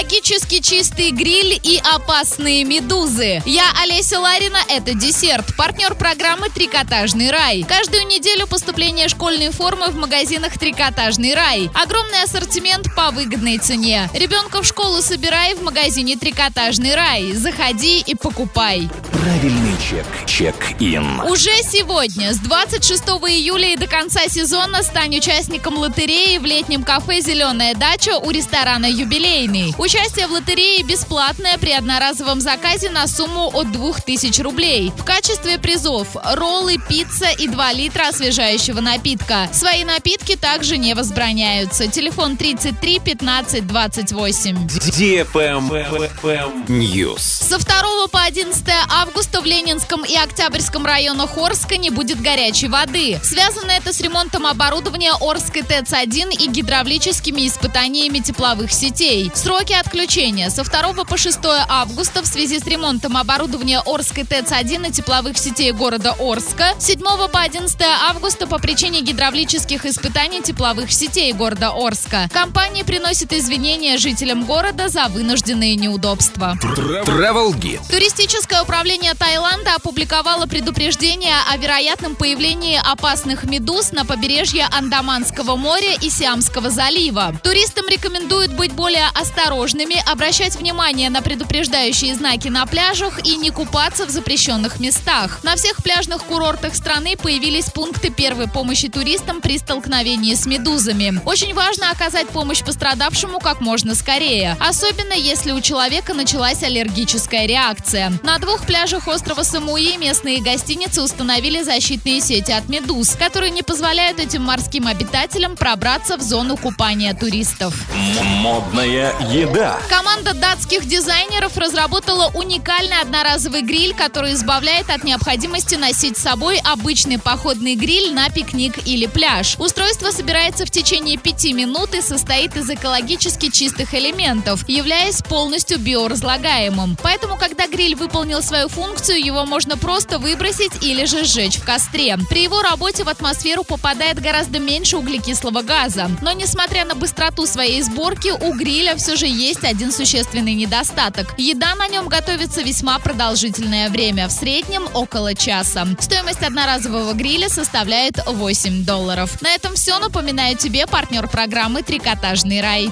Экологически чистый гриль и опасные медузы. Я Олеся Ларина, это десерт. Партнер программы «Трикотажный рай». Каждую неделю поступление школьной формы в магазинах «Трикотажный рай». Огромный ассортимент по выгодной цене. Ребенка в школу собирай в магазине «Трикотажный рай». Заходи и покупай. Правильный чек. Чек-ин. Уже сегодня, с 26 июля и до конца сезона, стань участником лотереи в летнем кафе «Зеленая дача» у ресторана «Юбилейный». Участие в лотерее бесплатное при одноразовом заказе на сумму от 2000 рублей. В качестве призов роллы, пицца и 2 литра освежающего напитка. Свои напитки также не возбраняются. Телефон 33 15 28. News. Со 2 по 11 августа в Ленинском и Октябрьском районах Орска не будет горячей воды. Связано это с ремонтом оборудования Орской ТЭЦ-1 и гидравлическими испытаниями тепловых сетей. Сроки отключения со 2 по 6 августа в связи с ремонтом оборудования Орской ТЭЦ-1 и тепловых сетей города Орска. 7 по 11 августа по причине гидравлических испытаний тепловых сетей города Орска. Компания приносит извинения жителям города за вынужденные неудобства. Travel Guide. Туристическое управление Таиланда опубликовало предупреждение о вероятном появлении опасных медуз на побережье Андаманского моря и Сиамского залива. Туристам рекомендуют быть более осторожными, обращать внимание на предупреждающие знаки на пляжах и не купаться в запрещенных местах. На всех пляжных курортах страны появились пункты первой помощи туристам при столкновении с медузами. Очень важно оказать помощь пострадавшему как можно скорее, особенно если у человека началась аллергическая реакция. На двух пляжах острова Самуи местные гостиницы установили защитные сети от медуз, которые не позволяют этим морским обитателям пробраться в зону купания туристов. Модная еда. Команда датских дизайнеров разработала уникальный одноразовый гриль, который избавляет от необходимости носить с собой обычный походный гриль на пикник или пляж. Устройство собирается в течение пяти минут и состоит из экологически чистых элементов, являясь полностью биоразлагаемым. Поэтому, когда гриль выполнил свою функцию, его можно просто выбросить или же сжечь в костре. При его работе в атмосферу попадает гораздо меньше углекислого газа. Но несмотря на быстроту своей сборки, у гриля все же есть один существенный недостаток. Еда на нем готовится весьма продолжительное время, в среднем около часа. Стоимость одноразового гриля составляет 8 долларов. На этом все. Напоминаю тебе партнер программы «Трикотажный рай».